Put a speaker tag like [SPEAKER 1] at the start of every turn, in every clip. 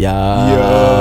[SPEAKER 1] Yeah.
[SPEAKER 2] Yo,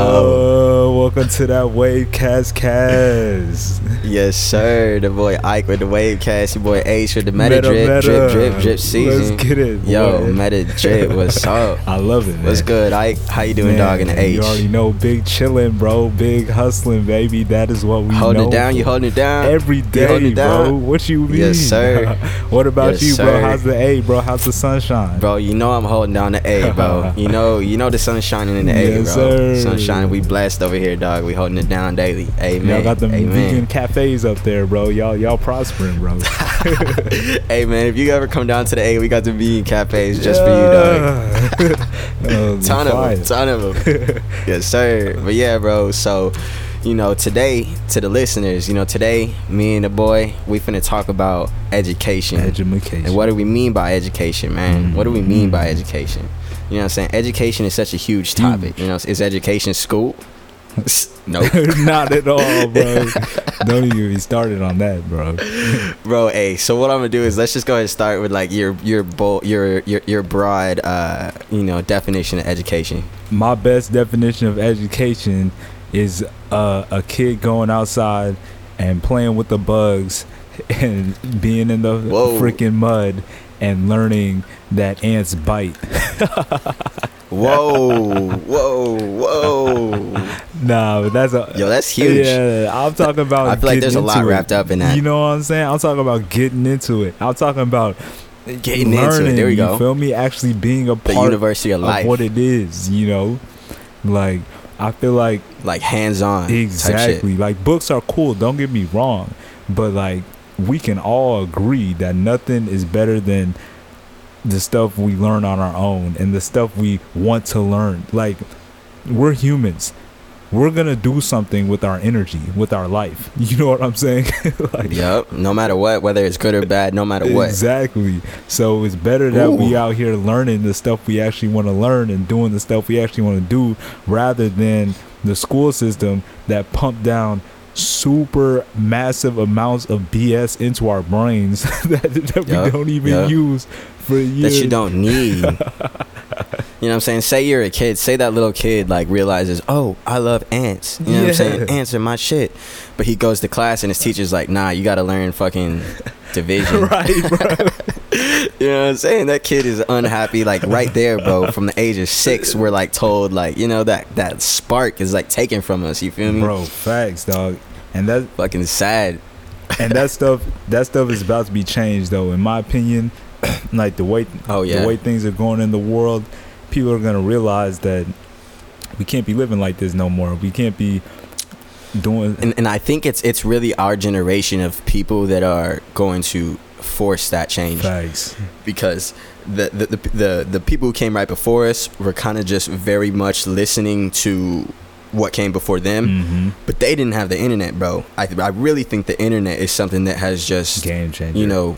[SPEAKER 2] welcome to that Wavecast cast.
[SPEAKER 1] Yes, sir. The boy Ike with the wave, Wavecast. Your boy H with the Meta,
[SPEAKER 2] Meta,
[SPEAKER 1] Drip,
[SPEAKER 2] meta.
[SPEAKER 1] Drip, Drip, Drip season.
[SPEAKER 2] Let's get it.
[SPEAKER 1] Yo,
[SPEAKER 2] boy.
[SPEAKER 1] Meta Drip, what's up?
[SPEAKER 2] I love it. Man.
[SPEAKER 1] What's good, Ike? How you doing,
[SPEAKER 2] Man,
[SPEAKER 1] dog, in the H?
[SPEAKER 2] You already know, big chillin', bro. Big hustling, baby. That is what we
[SPEAKER 1] Holding
[SPEAKER 2] know
[SPEAKER 1] it down, you holding it down?
[SPEAKER 2] Every day,
[SPEAKER 1] down?
[SPEAKER 2] bro. What you mean?
[SPEAKER 1] Yes, sir.
[SPEAKER 2] what about
[SPEAKER 1] Yes,
[SPEAKER 2] you, bro?
[SPEAKER 1] sir.
[SPEAKER 2] How's the A, bro? How's the sunshine?
[SPEAKER 1] Bro, you know I'm holding down the A, bro. you know, you know the sun's shining in the A,
[SPEAKER 2] Yes,
[SPEAKER 1] bro.
[SPEAKER 2] sir.
[SPEAKER 1] Sun shining, we blessed over here, dog. We holding it down daily. Amen.
[SPEAKER 2] Y'all got them
[SPEAKER 1] Amen.
[SPEAKER 2] vegan cafes up there, bro. Y'all, y'all prospering, bro.
[SPEAKER 1] hey man, if you ever come down to the A, we got the vegan cafes just for you, dog.
[SPEAKER 2] dog.
[SPEAKER 1] ton of them, ton of them. yes, sir. But yeah, bro. So, you know, today to the listeners, you know, today me and the boy, we finna talk about education.
[SPEAKER 2] Education.
[SPEAKER 1] And what do we mean by education, man? What do we mean by
[SPEAKER 2] Mhm.
[SPEAKER 1] education? You know what I'm saying? Education is such a huge topic. You know, is education school? Nope.
[SPEAKER 2] Not at all, bro. Don't even be started on that, bro.
[SPEAKER 1] Bro, hey, so what I'm gonna do is let's just go ahead and start with like your your bold your your your broad uh you know definition of education.
[SPEAKER 2] My best definition of education is uh, a kid going outside and playing with the bugs and being in the
[SPEAKER 1] Whoa.
[SPEAKER 2] freaking mud and learning that ants bite.
[SPEAKER 1] Whoa, whoa, whoa.
[SPEAKER 2] Nah, but that's a
[SPEAKER 1] Yo, that's huge.
[SPEAKER 2] Yeah, I'm talking about.
[SPEAKER 1] I feel like there's a lot
[SPEAKER 2] into it.
[SPEAKER 1] wrapped up in that.
[SPEAKER 2] You know what I'm saying? I'm talking about getting into it. I'm talking about
[SPEAKER 1] Getting into it.
[SPEAKER 2] learning,
[SPEAKER 1] There we
[SPEAKER 2] you
[SPEAKER 1] go.
[SPEAKER 2] feel me? Actually being a part The
[SPEAKER 1] University of
[SPEAKER 2] of
[SPEAKER 1] Life.
[SPEAKER 2] what it is. You know, like I feel like
[SPEAKER 1] like hands on.
[SPEAKER 2] Exactly like books are cool. Don't get me wrong, but like we can all agree that nothing is better than the stuff we learn on our own and the stuff we want to learn. Like we're humans. We're gonna do something with our energy, with our life. You know what I'm saying? like
[SPEAKER 1] Yep. No matter what, whether it's good or bad, no matter what.
[SPEAKER 2] Exactly. So it's better that we out here learning the stuff we actually want to learn and doing the stuff we actually want to do rather than the school system that pump down super massive amounts of BS into our brains that, that
[SPEAKER 1] Yup,
[SPEAKER 2] we don't even
[SPEAKER 1] yup.
[SPEAKER 2] use for years.
[SPEAKER 1] That you don't need. You know what I'm saying? Say you're a kid. Say that little kid like realizes, oh, I love ants. You know what I'm saying?
[SPEAKER 2] Yeah.
[SPEAKER 1] Ants are my shit. But he goes to class and his teacher's like, nah, you gotta learn fucking division.
[SPEAKER 2] right, right.
[SPEAKER 1] You know what I'm saying? That kid is unhappy, like right there, bro. From the age of six, we're like told, like you know that that spark is like taken from us. You feel me?
[SPEAKER 2] Bro, facts, dog. And that
[SPEAKER 1] Fucking sad.
[SPEAKER 2] and that stuff that stuff is about to be changed though in my opinion like the way
[SPEAKER 1] Oh yeah.
[SPEAKER 2] the way things are going in the world people are going to realize that we can't be living like this no more. We can't be doing
[SPEAKER 1] and, and I think it's it's really our generation of people that are going to force that change.
[SPEAKER 2] Facts.
[SPEAKER 1] Because the the, the the the people who came right before us were kind of just very much listening to what came before them.
[SPEAKER 2] Mm-hmm.
[SPEAKER 1] but they didn't have the internet bro. I, I really think the internet is something that has just
[SPEAKER 2] game changer.
[SPEAKER 1] you know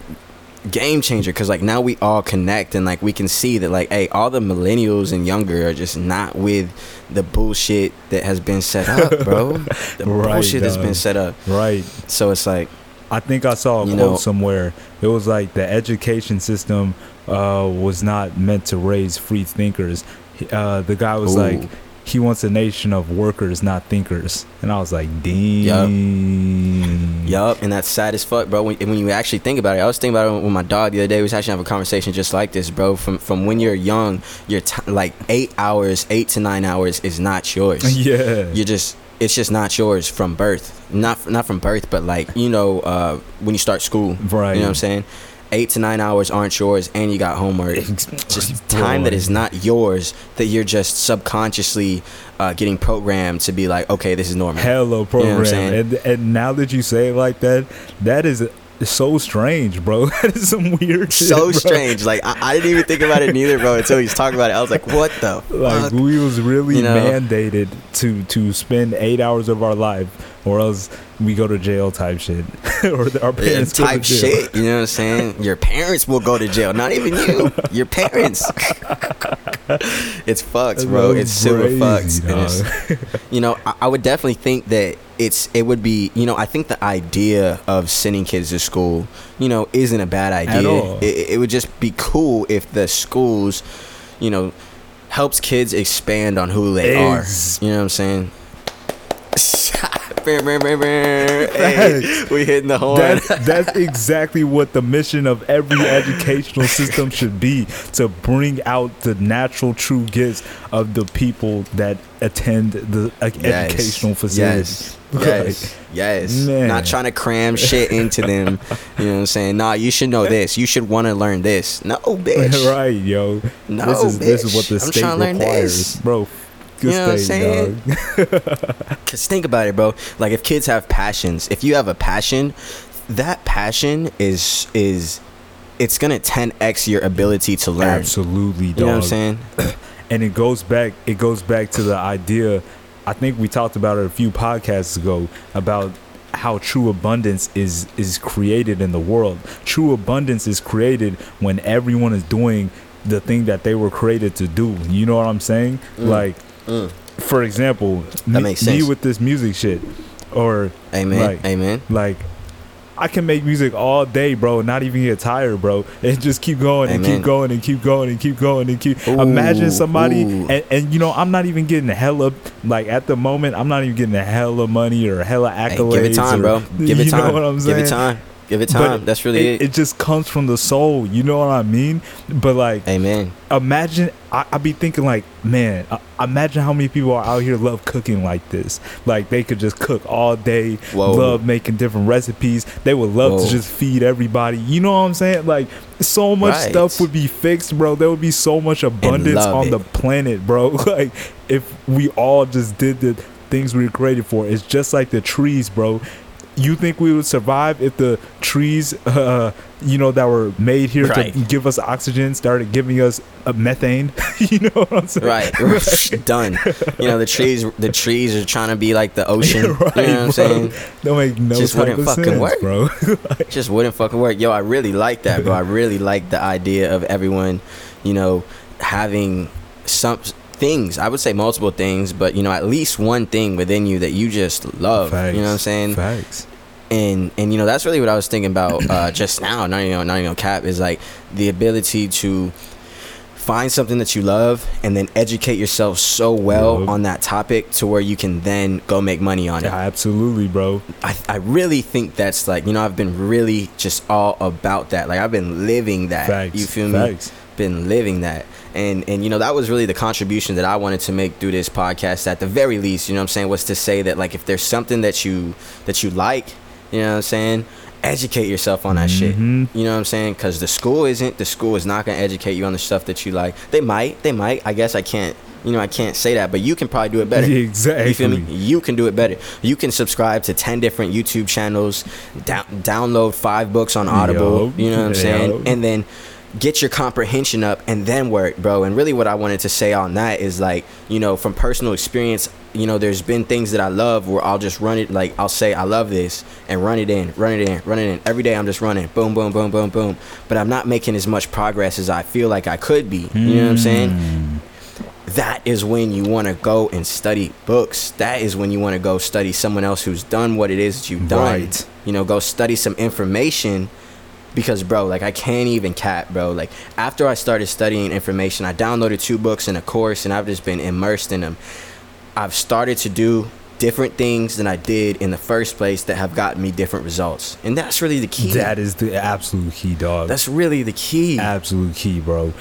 [SPEAKER 1] game changer because like now we all connect and like we can see that like hey all the millennials and younger are just not with the bullshit that has been set up bro the
[SPEAKER 2] Right,
[SPEAKER 1] bullshit that's been set up
[SPEAKER 2] right
[SPEAKER 1] so it's like
[SPEAKER 2] I think I saw a quote
[SPEAKER 1] know-
[SPEAKER 2] somewhere. It was like the education system uh, was not meant to raise free thinkers. Uh, the guy was
[SPEAKER 1] Ooh.
[SPEAKER 2] like, he wants a nation of workers, not thinkers. And I was like, damn.
[SPEAKER 1] Yup, and that's sad as fuck, bro. When, when you actually think about it, I was thinking about it with my dog the other day. We was actually having a conversation just like this, bro. From from when you're young, you're t- like eight hours, eight to nine hours is not yours.
[SPEAKER 2] Yeah.
[SPEAKER 1] You're just it's just not yours from birth. Not not from birth, but like you know uh, when you start school.
[SPEAKER 2] Right.
[SPEAKER 1] You know what I'm saying? Eight to nine hours aren't yours, and you got homework. just time that is not yours that you're just subconsciously uh, getting programmed to be like, okay, this is normal.
[SPEAKER 2] Hello program.
[SPEAKER 1] saying?
[SPEAKER 2] and and now that you say it like that, that is so strange, bro. that is some weird shit.
[SPEAKER 1] so strange. Like I, I didn't even think about it neither, bro, until he's talking about it. I was like, what the
[SPEAKER 2] Like
[SPEAKER 1] fuck?
[SPEAKER 2] we was really
[SPEAKER 1] You know?
[SPEAKER 2] mandated to to spend eight hours of our life, or else we go to jail type shit, or our
[SPEAKER 1] Yeah,
[SPEAKER 2] parents go to
[SPEAKER 1] type
[SPEAKER 2] jail.
[SPEAKER 1] shit. You know what I'm saying? Your parents will go to jail, not even you. Your parents. it's fucked, bro. It's super fucked. It's, you know, I, I would definitely think that it's it would be you know I think the idea of sending kids to school you know isn't a bad idea.
[SPEAKER 2] all.
[SPEAKER 1] It, it would just be cool if the schools, you know, helps kids expand on who they
[SPEAKER 2] Ex-
[SPEAKER 1] are. You know what I'm saying? hey, we hitting the horn.
[SPEAKER 2] That, that's exactly what the mission of every educational system should be to bring out the natural true gifts of the people that attend the uh,
[SPEAKER 1] Yes.
[SPEAKER 2] educational facilities.
[SPEAKER 1] Yes. Yes. Yes.
[SPEAKER 2] Man.
[SPEAKER 1] Not trying to cram shit into them. You know what I'm saying? Nah, you should know this. You should want to learn this. No, bitch.
[SPEAKER 2] right, yo.
[SPEAKER 1] No,
[SPEAKER 2] this is this is what the
[SPEAKER 1] bitch. I'm
[SPEAKER 2] state
[SPEAKER 1] trying to learn
[SPEAKER 2] requires,
[SPEAKER 1] this.
[SPEAKER 2] bro.
[SPEAKER 1] You know what I'm saying? Cause think about it, bro. Like if kids have passions, if you have a passion, that passion is is it's gonna 10x your ability to learn.
[SPEAKER 2] Absolutely, dog.
[SPEAKER 1] You know what I'm saying?
[SPEAKER 2] and it goes back it goes back to the idea i think we talked about it a few podcasts ago about how true abundance is is created in the world true abundance is created when everyone is doing the thing that they were created to do you know what i'm saying
[SPEAKER 1] Mm.
[SPEAKER 2] like
[SPEAKER 1] Mm.
[SPEAKER 2] for example me,
[SPEAKER 1] makes
[SPEAKER 2] me with this music shit or
[SPEAKER 1] Amen.
[SPEAKER 2] Like-
[SPEAKER 1] Amen.
[SPEAKER 2] like I can make music all day, bro, and not even get tired, bro. And just keep going and
[SPEAKER 1] Amen.
[SPEAKER 2] keep going and keep going and keep going and keep.
[SPEAKER 1] Ooh,
[SPEAKER 2] Imagine somebody, and, and you know, I'm not even getting hella like at the moment. I'm not even getting a hella money or hella
[SPEAKER 1] Hey,
[SPEAKER 2] accolades.
[SPEAKER 1] give it time,
[SPEAKER 2] or-
[SPEAKER 1] bro. Give it
[SPEAKER 2] you
[SPEAKER 1] time.
[SPEAKER 2] know what I'm saying?
[SPEAKER 1] Give it time. Give it
[SPEAKER 2] But.
[SPEAKER 1] That's really it.
[SPEAKER 2] It just comes from the soul. You know what I mean? But like,
[SPEAKER 1] Amen.
[SPEAKER 2] imagine I, I be thinking like man uh, imagine how many people are out here love cooking like this like they could just cook all day
[SPEAKER 1] Whoa.
[SPEAKER 2] love making different recipes they would love
[SPEAKER 1] Whoa.
[SPEAKER 2] to just feed everybody you know what i'm saying like so much
[SPEAKER 1] Right.
[SPEAKER 2] stuff would be fixed bro there would be so much abundance on
[SPEAKER 1] it.
[SPEAKER 2] the planet bro like if we all just did the things we were created for it's just like the trees bro you think we would survive if the trees uh you know that were made here
[SPEAKER 1] Right.
[SPEAKER 2] to give us oxygen started giving us uh, methane you know what i'm saying
[SPEAKER 1] Right. Done. You know the trees. The trees are trying to be like the ocean.
[SPEAKER 2] right
[SPEAKER 1] you know what I'm saying?
[SPEAKER 2] don't make no
[SPEAKER 1] Just wouldn't fucking
[SPEAKER 2] sense,
[SPEAKER 1] work.
[SPEAKER 2] bro
[SPEAKER 1] just wouldn't fucking work. Yo, I really like that, bro. I really like the idea of everyone, you know, having some things. I would say multiple things, but you know, at least one thing within you that you just love.
[SPEAKER 2] Facts.
[SPEAKER 1] You know what I'm saying?
[SPEAKER 2] facts
[SPEAKER 1] And and you know, that's really what I was thinking about uh, just now. Not even not even cap is like the ability to find something that you love and then educate yourself so well on that topic to where you can then go make money on it.
[SPEAKER 2] yeah, absolutely bro.
[SPEAKER 1] I, I really think that's like you know I've been really just all about that. Like I've been living that.
[SPEAKER 2] Facts
[SPEAKER 1] you feel me?
[SPEAKER 2] facts.
[SPEAKER 1] Been living that. And and you know that was really the contribution that I wanted to make through this podcast at the very least you know what I'm saying was to say that like if there's something that you that you like you know what I'm saying? Educate yourself on that shit.
[SPEAKER 2] Mhm.
[SPEAKER 1] you know what I'm saying? Because the school isn't the school is not going to educate you on the stuff that you like. They might they might. I guess I can't you know I can't say that but you can probably do it better.
[SPEAKER 2] Exactly
[SPEAKER 1] you feel me? You can do it better. You can subscribe to 10 different YouTube channels, down, download five books on Audible,
[SPEAKER 2] Yo,
[SPEAKER 1] you know what I'm saying? And then get your comprehension up and then work, bro. And really what I wanted to say on that is like, you know, from personal experience, you know, there's been things that I love where I'll just run it like I'll say I love this and run it in, run it in, run it in. Every day I'm just running. Boom, boom, boom, boom, boom. But I'm not making as much progress as I feel like I could be. You know what I'm saying?
[SPEAKER 2] Mm.
[SPEAKER 1] that is when you want to go and study books. That is when you want to go study someone else who's done what it is that you've done.
[SPEAKER 2] Right.
[SPEAKER 1] You know, go study some information because, bro, like I can't even cap, bro. Like after I started studying information, I downloaded two books and a course, and I've just been immersed in them. I've started to do different things than I did in the first place that have gotten me different results, and that's really the key.
[SPEAKER 2] that is the absolute key dog
[SPEAKER 1] that's really the key.
[SPEAKER 2] absolute key, bro.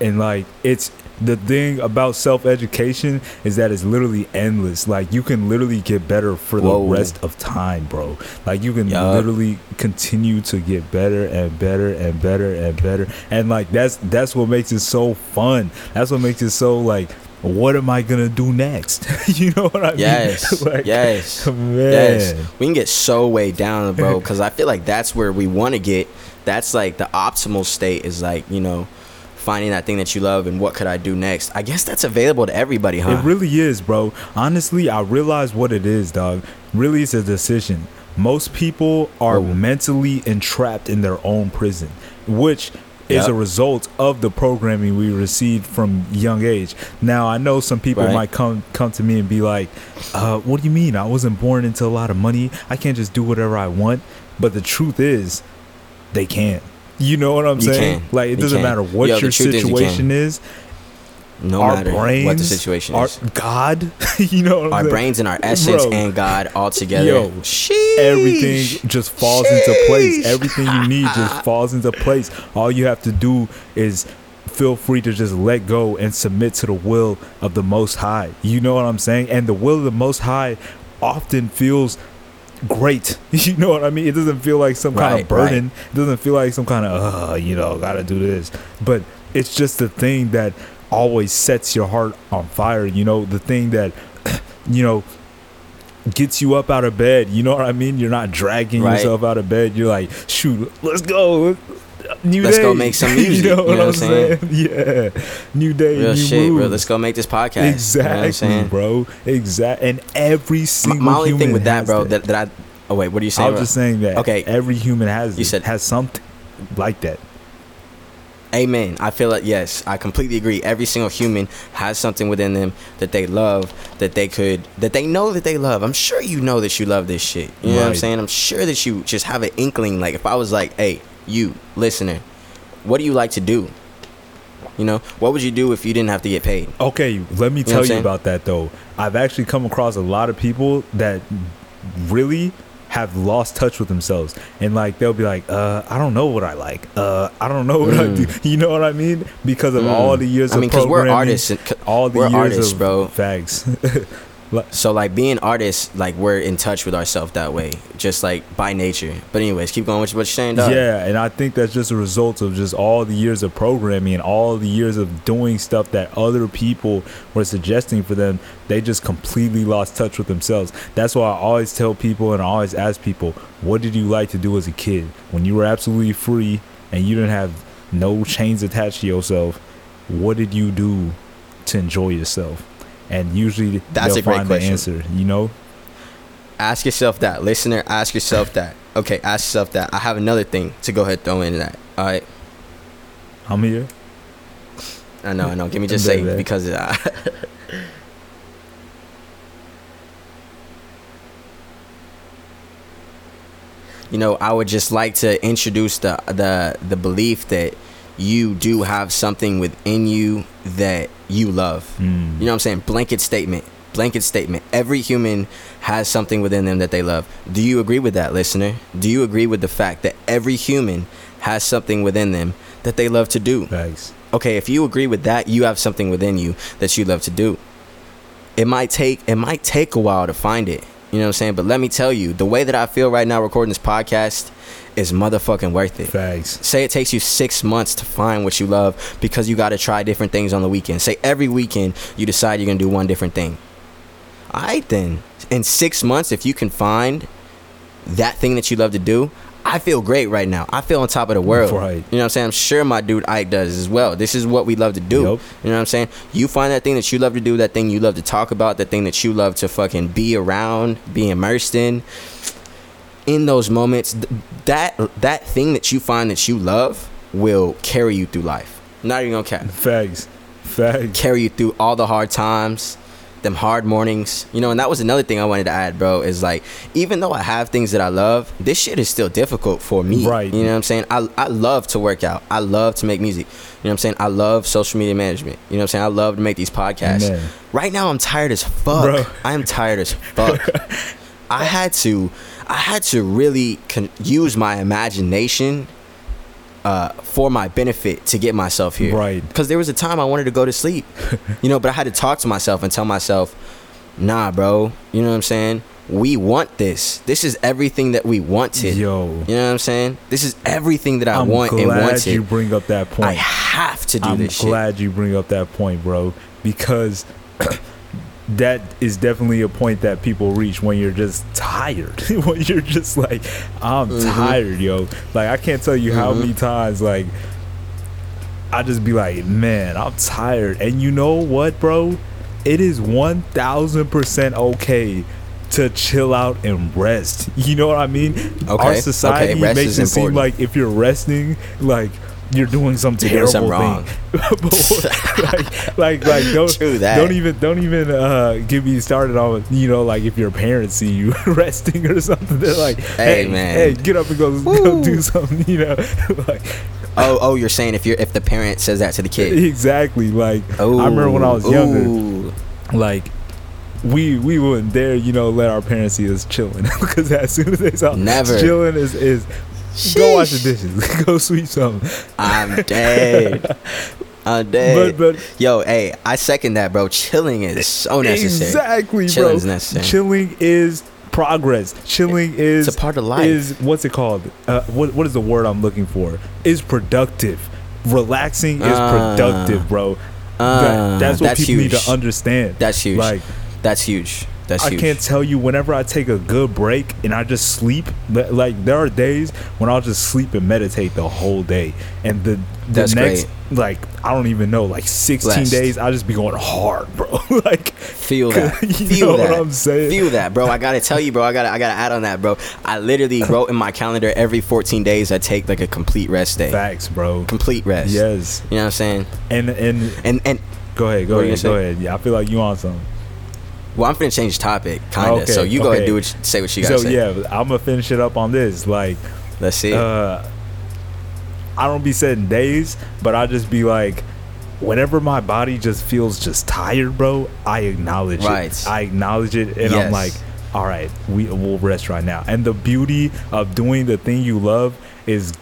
[SPEAKER 2] And like it's the thing about self education is that it's literally endless. Like you can literally get better for the
[SPEAKER 1] Whoa.
[SPEAKER 2] rest of time, bro. Like you can
[SPEAKER 1] Yup.
[SPEAKER 2] literally continue to get better and better and better and better. And like that's that's what makes it so fun. That's what makes it so like what am I gonna do next? you know what I
[SPEAKER 1] Yes,
[SPEAKER 2] mean? Like,
[SPEAKER 1] yes,
[SPEAKER 2] man.
[SPEAKER 1] yes. We can get so way down, bro, because I feel like that's where we want to get. That's like the optimal state is like you know, finding that thing that you love and what could I do next. I guess that's available to everybody, huh?
[SPEAKER 2] It really is, bro. Honestly, I realize what it is, dog. Really, it's a decision. Most people are
[SPEAKER 1] Oh.
[SPEAKER 2] mentally entrapped in their own prison, which is
[SPEAKER 1] Yep.
[SPEAKER 2] a result of the programming we received from young age. Now, I know some people
[SPEAKER 1] Right.
[SPEAKER 2] might come come to me and be like, uh, "What do you mean? I wasn't born into a lot of money. I can't just do whatever I want." But the truth is, they can. You know what I'm
[SPEAKER 1] You
[SPEAKER 2] saying?
[SPEAKER 1] can.
[SPEAKER 2] Like it
[SPEAKER 1] You
[SPEAKER 2] doesn't
[SPEAKER 1] can.
[SPEAKER 2] matter what
[SPEAKER 1] Yo,
[SPEAKER 2] your
[SPEAKER 1] truth is you
[SPEAKER 2] situation is
[SPEAKER 1] No
[SPEAKER 2] our
[SPEAKER 1] matter
[SPEAKER 2] brains,
[SPEAKER 1] what the situation
[SPEAKER 2] our
[SPEAKER 1] is.
[SPEAKER 2] God, you know, what I'm
[SPEAKER 1] Our
[SPEAKER 2] saying?
[SPEAKER 1] brains and our essence
[SPEAKER 2] Bro.
[SPEAKER 1] and God all together.
[SPEAKER 2] Yo,
[SPEAKER 1] Sheesh.
[SPEAKER 2] everything just falls into place. Everything you need just falls into place. All you have to do is feel free to just let go and submit to the will of the Most High. You know what I'm saying? And the will of the Most High often feels great. You know what I mean? It doesn't feel like some kind of burden. It doesn't feel like some kind of, uh, you know, gotta do this. But it's just the thing that always sets your heart on fire. You know, the thing that, you know, gets you up out of bed. You know what I mean? You're not dragging
[SPEAKER 1] Right.
[SPEAKER 2] yourself out of bed. You're like, shoot, let's go. New
[SPEAKER 1] Let's
[SPEAKER 2] day.
[SPEAKER 1] go make some music,
[SPEAKER 2] you know
[SPEAKER 1] you
[SPEAKER 2] what
[SPEAKER 1] know
[SPEAKER 2] I'm
[SPEAKER 1] what I'm saying?
[SPEAKER 2] saying? Yeah. New day,
[SPEAKER 1] Real
[SPEAKER 2] new
[SPEAKER 1] shit, bro. Let's go make this podcast.
[SPEAKER 2] Exactly,
[SPEAKER 1] You know saying?
[SPEAKER 2] bro. Exactly. And every single
[SPEAKER 1] my only thing with that, bro, that, that I. Oh wait, what are you
[SPEAKER 2] I
[SPEAKER 1] saying?
[SPEAKER 2] was
[SPEAKER 1] bro?
[SPEAKER 2] just saying that.
[SPEAKER 1] Okay.
[SPEAKER 2] Every human has.
[SPEAKER 1] You
[SPEAKER 2] it,
[SPEAKER 1] said-
[SPEAKER 2] has something like that.
[SPEAKER 1] Amen. I feel like yes, I completely agree. Every single human has something within them that they love, that they could, that they know that they love. I'm sure you know that you love this shit. You know what I'm saying? I'm sure that you just have an inkling. Like if I was like, hey, you listener, what do you like to do? You know, what would you do if you didn't have to get paid?
[SPEAKER 2] Okay, let me tell you about that though. I've actually come across a lot of people that really have lost touch with themselves and like they'll be like uh i don't know what i like uh i don't know what i do you know what i mean because of
[SPEAKER 1] Mm.
[SPEAKER 2] all the years
[SPEAKER 1] I mean,
[SPEAKER 2] of
[SPEAKER 1] because we're
[SPEAKER 2] programming,
[SPEAKER 1] artists.
[SPEAKER 2] All the years
[SPEAKER 1] artists,
[SPEAKER 2] of
[SPEAKER 1] bro.
[SPEAKER 2] facts
[SPEAKER 1] So like being artists, like we're in touch with ourselves that way, just like by nature. But anyways, keep going with what you're saying, dog.
[SPEAKER 2] Yeah, and I think that's just a result of just all the years of programming and all the years of doing stuff that other people were suggesting for them. They just completely lost touch with themselves. That's why I always tell people and I always ask people, what did you like to do as a kid when you were absolutely free and you didn't have no chains attached to yourself? What did you do to enjoy yourself? And usually
[SPEAKER 1] That's
[SPEAKER 2] they'll
[SPEAKER 1] a great
[SPEAKER 2] find
[SPEAKER 1] question.
[SPEAKER 2] the answer, you know?
[SPEAKER 1] Ask yourself that, listener. Ask yourself that. Okay, ask yourself that. I have another thing to go ahead and throw in that. All right.
[SPEAKER 2] I'm here.
[SPEAKER 1] I know, I know. Give me just say because uh, you know, I would just like to introduce the the the belief that you do have something within you that you love.
[SPEAKER 2] Mm.
[SPEAKER 1] You know what I'm saying? Blanket statement. Blanket statement. Every human has something within them that they love. Do you agree with that, listener? Do you agree with the fact that every human has something within them that they love to do?
[SPEAKER 2] Thanks.
[SPEAKER 1] okay, if you agree with that, you have something within you that you love to do. It might take it might take a while to find it. You know what I'm saying? But let me tell you, the way that I feel right now recording this podcast is motherfucking worth it.
[SPEAKER 2] Thanks.
[SPEAKER 1] Say it takes you six months to find what you love because you got to try different things on the weekend. Say every weekend you decide you're gonna do one different thing. All right, then. In six months, if you can find that thing that you love to do, I feel great right now. I feel on top of the world.
[SPEAKER 2] Right.
[SPEAKER 1] You know what I'm saying? I'm sure my dude Ike does as well. This is what we love to do.
[SPEAKER 2] Yup.
[SPEAKER 1] You know what I'm saying? You find that thing that you love to do, that thing you love to talk about, that thing that you love to fucking be around, be immersed in. In those moments, th- that that thing that you find that you love will carry you through life. Not even gonna cap.
[SPEAKER 2] Facts. Facts.
[SPEAKER 1] Carry you through all the hard times, them hard mornings. You know, and that was another thing I wanted to add, bro. Is like, even though I have things that I love, this shit is still difficult for me.
[SPEAKER 2] Right.
[SPEAKER 1] You know what I'm saying? I I love to work out. I love to make music. You know what I'm saying? I love social media management. You know what I'm saying? I love to make these podcasts.
[SPEAKER 2] Amen.
[SPEAKER 1] Right now I'm tired as fuck.
[SPEAKER 2] Bro.
[SPEAKER 1] I am tired as fuck. I had to I had to really con- use my imagination uh, for my benefit to get myself here.
[SPEAKER 2] Right.
[SPEAKER 1] Because there was a time I wanted to go to sleep, you know, but I had to talk to myself and tell myself, nah, bro, you know what I'm saying? We want this. This is everything that we wanted.
[SPEAKER 2] Yo.
[SPEAKER 1] You know what I'm saying? This is everything that I
[SPEAKER 2] I'm
[SPEAKER 1] want and
[SPEAKER 2] glad
[SPEAKER 1] wanted.
[SPEAKER 2] you bring up that point.
[SPEAKER 1] I have to do
[SPEAKER 2] I'm
[SPEAKER 1] this shit.
[SPEAKER 2] glad you bring up that point, bro, because that is definitely a point that people reach when you're just tired. when you're just like, I'm
[SPEAKER 1] Mhm.
[SPEAKER 2] tired, yo. Like I can't tell you how
[SPEAKER 1] Mhm.
[SPEAKER 2] many times like I just be like, man, I'm tired. And you know what, bro? It is one thousand percent okay to chill out and rest. You know what I mean?
[SPEAKER 1] Okay,
[SPEAKER 2] Our society
[SPEAKER 1] rest
[SPEAKER 2] makes it seem like if you're resting, like you're doing some
[SPEAKER 1] You're doing
[SPEAKER 2] terrible
[SPEAKER 1] something
[SPEAKER 2] thing. Like, like, like, don't, don't even, don't even uh, get me started on, you know, like if your parents see you resting or something, they're like,
[SPEAKER 1] Hey,
[SPEAKER 2] hey,
[SPEAKER 1] man.
[SPEAKER 2] hey, get up and go, go do something, you know, like,
[SPEAKER 1] Oh, oh, you're saying if you're if the parent says that to the kid.
[SPEAKER 2] exactly. Like
[SPEAKER 1] Oh,
[SPEAKER 2] I remember when I was younger,
[SPEAKER 1] ooh.
[SPEAKER 2] like we we wouldn't dare, you know, let our parents see us chilling because as soon as they saw
[SPEAKER 1] Never.
[SPEAKER 2] chilling is is go wash the dishes, go sweep something.
[SPEAKER 1] I'm dead. I'm dead.
[SPEAKER 2] But but
[SPEAKER 1] Yo, hey, I second that, bro. Chilling is so necessary.
[SPEAKER 2] exactly, bro.
[SPEAKER 1] Chilling's necessary.
[SPEAKER 2] Chilling is progress. Chilling is
[SPEAKER 1] It's a part of life.
[SPEAKER 2] Is what's it called? Uh, what what is the word I'm looking for? Is productive. Relaxing is
[SPEAKER 1] Ah.
[SPEAKER 2] productive, bro.
[SPEAKER 1] Uh,
[SPEAKER 2] that, that's what
[SPEAKER 1] that's
[SPEAKER 2] people need to understand.
[SPEAKER 1] That's huge.
[SPEAKER 2] Like
[SPEAKER 1] That's huge. That's
[SPEAKER 2] I
[SPEAKER 1] huge.
[SPEAKER 2] can't tell you whenever I take a good break and I just sleep. Like there are days when I'll just sleep and meditate the whole day, and the the
[SPEAKER 1] That's
[SPEAKER 2] next like I don't even know like 16
[SPEAKER 1] Blessed.
[SPEAKER 2] days I just be going hard, bro. like
[SPEAKER 1] Feel that.
[SPEAKER 2] You
[SPEAKER 1] Feel
[SPEAKER 2] know
[SPEAKER 1] that.
[SPEAKER 2] what I'm saying?
[SPEAKER 1] Feel that, bro. I gotta tell you, bro. I gotta I gotta add on that, bro. I literally wrote in my calendar every 14 days I take like a complete rest day.
[SPEAKER 2] facts, bro.
[SPEAKER 1] Complete rest.
[SPEAKER 2] Yes,
[SPEAKER 1] You know what I'm saying?
[SPEAKER 2] and and
[SPEAKER 1] And and
[SPEAKER 2] go ahead, go
[SPEAKER 1] What were you
[SPEAKER 2] ahead, go ahead. Yeah, I feel like you on something.
[SPEAKER 1] Well, I'm finna change topic, kinda.
[SPEAKER 2] Okay,
[SPEAKER 1] so you go ahead
[SPEAKER 2] okay.
[SPEAKER 1] and do what you, say what you say.
[SPEAKER 2] So
[SPEAKER 1] say.
[SPEAKER 2] yeah, I'm gonna finish it up on this. Like,
[SPEAKER 1] Let's see.
[SPEAKER 2] uh, I don't be setting days, but I just be like, whenever my body just feels just tired, bro, I acknowledge
[SPEAKER 1] Right.
[SPEAKER 2] it. I acknowledge it, and
[SPEAKER 1] Yes.
[SPEAKER 2] I'm like, all right, we will rest right now. And the beauty of doing the thing you love is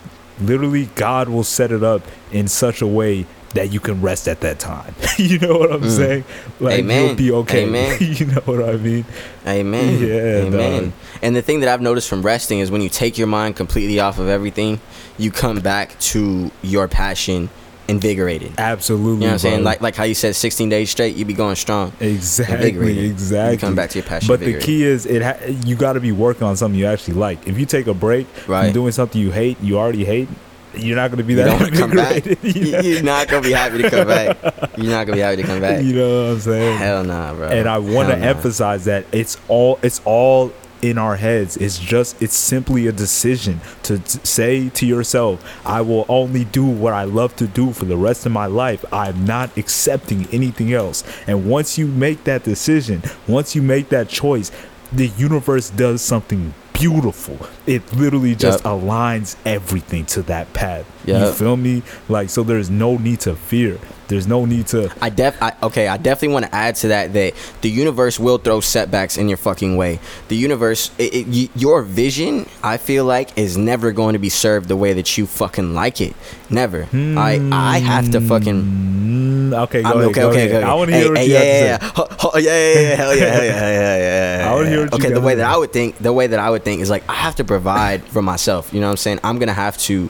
[SPEAKER 2] literally God will set it up in such a way that you can rest at that time. you know what I'm
[SPEAKER 1] Mm.
[SPEAKER 2] saying? Like
[SPEAKER 1] Amen.
[SPEAKER 2] you'll be okay.
[SPEAKER 1] Amen.
[SPEAKER 2] you know what I mean?
[SPEAKER 1] Amen.
[SPEAKER 2] Yeah,
[SPEAKER 1] Amen.
[SPEAKER 2] dog.
[SPEAKER 1] And the thing that I've noticed from resting is when you take your mind completely off of everything, you come back to your passion invigorated.
[SPEAKER 2] Absolutely.
[SPEAKER 1] You know what I'm saying?
[SPEAKER 2] bro.
[SPEAKER 1] Like like how you said 16 days straight, you'd be going strong.
[SPEAKER 2] Exactly, exactly.
[SPEAKER 1] You come back to your passion.
[SPEAKER 2] But the key is it. Ha- you got to be working on something you actually like. If you take a break
[SPEAKER 1] Right.
[SPEAKER 2] from doing something you hate, you already hate, you're not going to be that
[SPEAKER 1] want to come back.
[SPEAKER 2] you, know?
[SPEAKER 1] You're not gonna be happy to come back. You're not gonna be happy to come back.
[SPEAKER 2] You know what I'm saying?
[SPEAKER 1] Hell nah, bro.
[SPEAKER 2] and I want to
[SPEAKER 1] nah.
[SPEAKER 2] emphasize that it's all it's all in our heads. It's just it's simply a decision to t- say to yourself, "I will only do what I love to do for the rest of my life. I'm not accepting anything else." And once you make that decision, once you make that choice, the universe does something beautiful. It literally just
[SPEAKER 1] Yep.
[SPEAKER 2] aligns everything to that path. You feel me? Like so there's no need to fear. There's no need to
[SPEAKER 1] I def I, okay, I definitely want to add to that that the universe will throw setbacks in your fucking way. The universe, it, it, y- your vision, I feel like, is never going to be served the way that you fucking like it. Never. I I have to fucking.
[SPEAKER 2] Mm, okay, go
[SPEAKER 1] I'm
[SPEAKER 2] ahead,
[SPEAKER 1] okay,
[SPEAKER 2] go
[SPEAKER 1] okay,
[SPEAKER 2] ahead.
[SPEAKER 1] okay.
[SPEAKER 2] I want to
[SPEAKER 1] Hey,
[SPEAKER 2] hear what
[SPEAKER 1] hey,
[SPEAKER 2] you
[SPEAKER 1] yeah,
[SPEAKER 2] have to
[SPEAKER 1] yeah,
[SPEAKER 2] say.
[SPEAKER 1] yeah. Yeah, yeah, yeah, hell yeah, hell yeah, hell yeah, yeah, yeah.
[SPEAKER 2] I wanna hear what you
[SPEAKER 1] Okay, the way that I would think, the way that I would think is like I have to provide for myself. You know what I'm saying? I'm gonna have to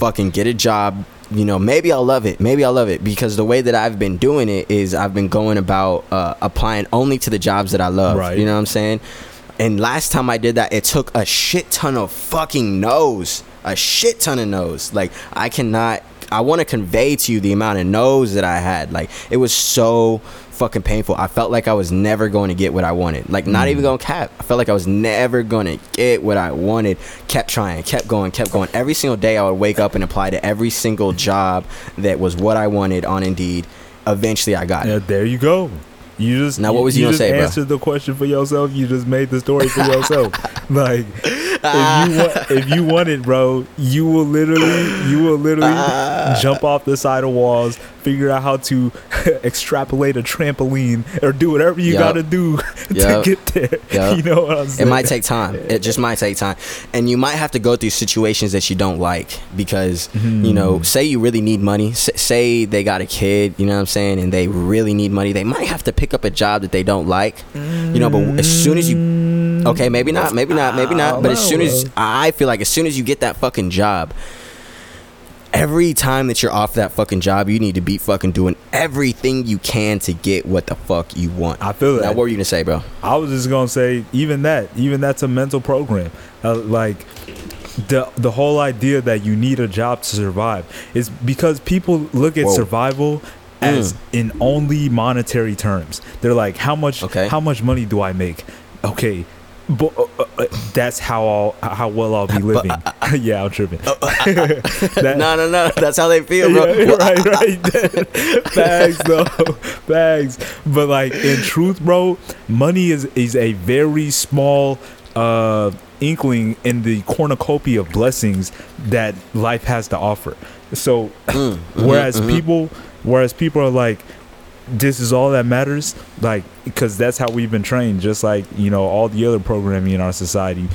[SPEAKER 1] fucking get a job. You know, maybe I'll love it. Maybe I'll love it because the way that I've been doing it is I've been going about uh, applying only to the jobs that I love.
[SPEAKER 2] Right.
[SPEAKER 1] You know what I'm saying? And last time I did that, it took a shit ton of fucking no's. A shit ton of no's. Like I cannot. I want to convey to you the amount of no's that I had. Like it was so fucking painful. I felt like I was never going to get what I wanted. Like not even going to cap. I felt like I was never going to get what I wanted. Kept trying, kept going, kept going. Every single day I would wake up and apply to every single job that was what I wanted on Indeed. Eventually I got it.
[SPEAKER 2] There you go. You just
[SPEAKER 1] Now, what was you gonna
[SPEAKER 2] just
[SPEAKER 1] say, bro?
[SPEAKER 2] answered the question for yourself. You just made the story for yourself. like if you want, if you want it, bro, you will literally, you will literally
[SPEAKER 1] Ah.
[SPEAKER 2] jump off the side of walls, figure out how to extrapolate a trampoline, or do whatever you
[SPEAKER 1] Yup.
[SPEAKER 2] got to do to
[SPEAKER 1] Yup.
[SPEAKER 2] get there.
[SPEAKER 1] Yup.
[SPEAKER 2] You know what I'm
[SPEAKER 1] It might take time. It just might take time. And you might have to go through situations that you don't like because, you know,
[SPEAKER 2] Hmm.
[SPEAKER 1] say you really need money. S- say they got a kid, you know what I'm saying, and they really need money. They might have to pick up a job that they don't like, you know, but as soon as you. Okay, maybe not, maybe not, maybe not. But as soon as. I feel like as soon as you get that fucking job. Every time that you're off that fucking job, you need to be fucking doing everything you can to get what the fuck you want.
[SPEAKER 2] I feel
[SPEAKER 1] Now,
[SPEAKER 2] that.
[SPEAKER 1] what were you gonna say, bro?
[SPEAKER 2] I was just gonna say, even that, even that's a mental program. Uh, like the the whole idea that you need a job to survive is because people look at
[SPEAKER 1] Whoa.
[SPEAKER 2] survival as in only monetary terms. They're like, how much,
[SPEAKER 1] Okay.
[SPEAKER 2] how much money do I make? Okay. But uh, uh, uh, that's how I'll how well I'll be living. yeah, I'm tripping. That-
[SPEAKER 1] no, no, no. That's how they feel, bro.
[SPEAKER 2] yeah, right, right. Bags though, bags. But like in truth, bro, money is is a very small uh, inkling in the cornucopia of blessings that life has to offer. So,
[SPEAKER 1] Mm,
[SPEAKER 2] whereas
[SPEAKER 1] mhm.
[SPEAKER 2] people, whereas people are like, this is all that matters, like because that's how we've been trained. Just like you know all the other programming in our society,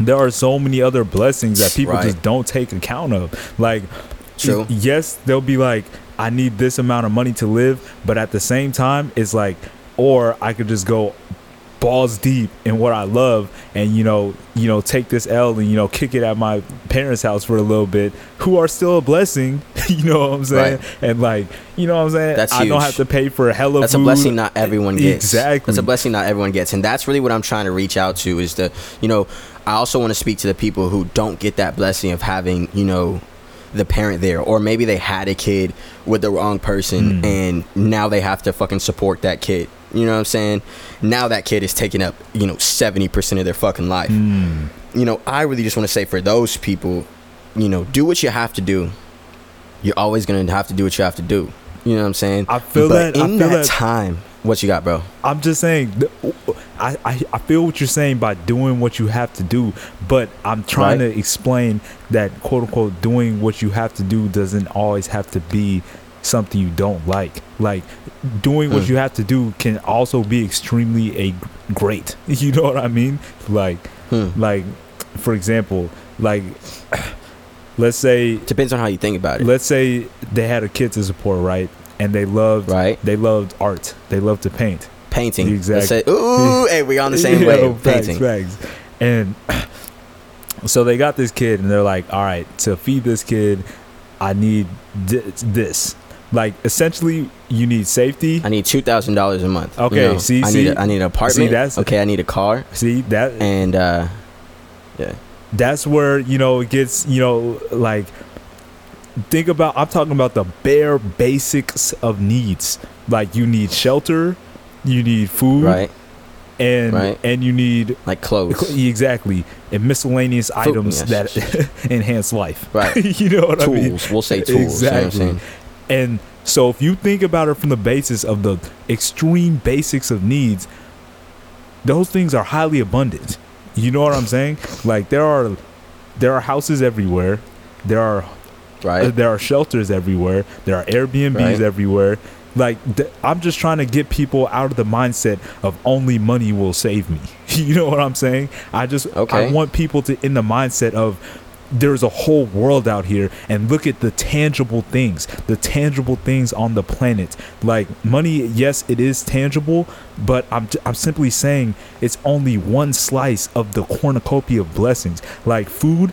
[SPEAKER 2] there are so many other blessings that people
[SPEAKER 1] Right.
[SPEAKER 2] just don't take account of. Like,
[SPEAKER 1] True.
[SPEAKER 2] yes, they'll be like, I need this amount of money to live, but at the same time, it's like, or I could just go balls deep in what I love and you know you know take this L and you know kick it at my parents house for a little bit who are still a blessing you know what I'm saying
[SPEAKER 1] Right.
[SPEAKER 2] and like you know what I'm saying
[SPEAKER 1] That's
[SPEAKER 2] I don't have to pay for hella
[SPEAKER 1] That's a blessing not everyone gets.
[SPEAKER 2] exactly
[SPEAKER 1] That's a blessing not everyone gets. And that's really what I'm trying to reach out to is the, you know, I also want to speak to the people who don't get that blessing of having, you know, the parent there. Or maybe they had a kid with the wrong person
[SPEAKER 2] Mm.
[SPEAKER 1] and now they have to fucking support that kid. You know what I'm saying? Now that kid is taking up, you know, 70% of their fucking life.
[SPEAKER 2] Mm.
[SPEAKER 1] You know, I really just want to say for those people, you know, do what you have to do. You're always going to have to do what you have to do. You know what I'm saying?
[SPEAKER 2] I feel
[SPEAKER 1] but
[SPEAKER 2] that- I
[SPEAKER 1] in
[SPEAKER 2] feel
[SPEAKER 1] that
[SPEAKER 2] that-
[SPEAKER 1] time, what you got, bro?
[SPEAKER 2] I'm just saying, I, I, I feel what you're saying by doing what you have to do, but I'm trying
[SPEAKER 1] Right.
[SPEAKER 2] to explain that quote unquote doing what you have to do doesn't always have to be something you don't like. Like doing what
[SPEAKER 1] Mm.
[SPEAKER 2] you have to do can also be extremely a great. You know what I mean? Like
[SPEAKER 1] Hmm.
[SPEAKER 2] like for example, like let's say
[SPEAKER 1] Depends on how you think about it.
[SPEAKER 2] let's say they had a kid to support, right? And they loved
[SPEAKER 1] Right.
[SPEAKER 2] they loved art. They loved to paint.
[SPEAKER 1] Painting.
[SPEAKER 2] Exactly.
[SPEAKER 1] Say, ooh, hey, we on the same
[SPEAKER 2] Yeah, facts,
[SPEAKER 1] Painting.
[SPEAKER 2] facts. And so they got this kid, and they're like, "All right, to feed this kid, I need thi- this. Like, essentially, you need safety.
[SPEAKER 1] I need two thousand dollars a month. you
[SPEAKER 2] Okay,
[SPEAKER 1] know?
[SPEAKER 2] see-
[SPEAKER 1] I
[SPEAKER 2] see-
[SPEAKER 1] need a, I need an apartment.
[SPEAKER 2] that's-
[SPEAKER 1] okay. I need a car,
[SPEAKER 2] See that?
[SPEAKER 1] and uh, yeah,
[SPEAKER 2] that's where you know it gets you know like think about i'm talking about the bare basics of needs like you need shelter you need food
[SPEAKER 1] right,
[SPEAKER 2] and
[SPEAKER 1] right.
[SPEAKER 2] and you need
[SPEAKER 1] like clothes,
[SPEAKER 2] exactly and miscellaneous items
[SPEAKER 1] yes.
[SPEAKER 2] that enhance life
[SPEAKER 1] Right.
[SPEAKER 2] you know what i mean
[SPEAKER 1] tools. We'll say tools. You know what I'm
[SPEAKER 2] Exactly.
[SPEAKER 1] saying?
[SPEAKER 2] and so if you think about it from the basis of the extreme basics of needs, those things are highly abundant. You know what I'm saying? Like there are there are houses everywhere. There are
[SPEAKER 1] Right.
[SPEAKER 2] Uh, there are shelters everywhere. There are Airbnbs
[SPEAKER 1] Right.
[SPEAKER 2] everywhere. Like th- I'm just trying to get people out of the mindset of only money will save me. you know what I'm saying? I just
[SPEAKER 1] Okay.
[SPEAKER 2] I want people to in the mindset of there's a whole world out here and look at the tangible things the tangible things on the planet like money yes it is tangible but i'm i'm simply saying it's only one slice of the cornucopia of blessings like food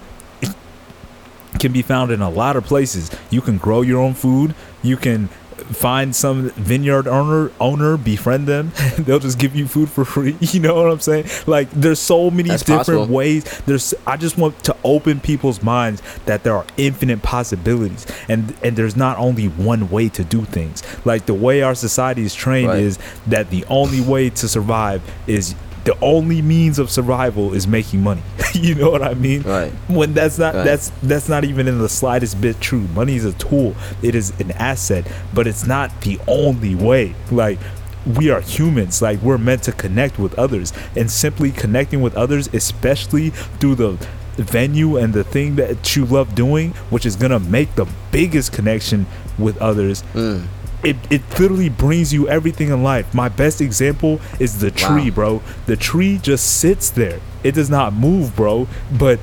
[SPEAKER 2] can be found in a lot of places. You can grow your own food. You can find some vineyard owner owner befriend them they'll just give you food for free you know what i'm saying like there's so many
[SPEAKER 1] That's
[SPEAKER 2] different
[SPEAKER 1] possible.
[SPEAKER 2] ways there's i just want to open people's minds that there are infinite possibilities and and there's not only one way to do things like the way our society is trained
[SPEAKER 1] Right.
[SPEAKER 2] is that the only way to survive is the only means of survival is making money. You know what i mean?
[SPEAKER 1] Right.
[SPEAKER 2] when that's not
[SPEAKER 1] Right.
[SPEAKER 2] that's that's not even in the slightest bit true. Money is a tool. It is an asset but it's not the only way. Like we are humans. Like we're meant to connect with others. And simply connecting with others especially through the venue and the thing that you love doing which is gonna make the biggest connection with others
[SPEAKER 1] Mm.
[SPEAKER 2] It, it literally brings you everything in life. My best example is the tree,
[SPEAKER 1] Wow.
[SPEAKER 2] bro. The tree just sits there. It does not move, bro. But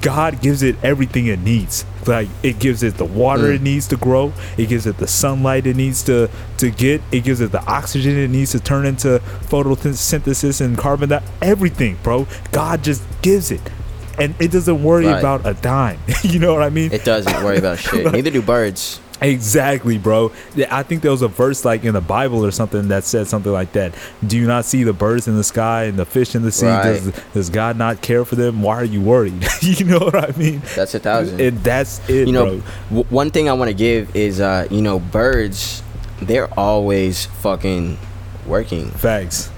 [SPEAKER 2] God gives it everything it needs. Like it gives it the water
[SPEAKER 1] Mm.
[SPEAKER 2] it needs to grow. It gives it the sunlight it needs to to get. It gives it the oxygen it needs to turn into photosynthesis and carbon dioxide. Everything, bro. God just gives it. And it doesn't worry
[SPEAKER 1] Right.
[SPEAKER 2] about a dime. you know what I mean?
[SPEAKER 1] It doesn't worry about shit. Neither do birds.
[SPEAKER 2] Exactly, bro. I think there was a verse like in the Bible or something that said something like that. Do you not see the birds in the sky and the fish in the sea?
[SPEAKER 1] Right.
[SPEAKER 2] Does, does God not care for them? Why are you worried? you know what I mean?
[SPEAKER 1] That's a thousand.
[SPEAKER 2] And that's it,
[SPEAKER 1] you know,
[SPEAKER 2] bro.
[SPEAKER 1] w- one thing I want to give is, uh, you know, birds. They're always fucking working.
[SPEAKER 2] Facts,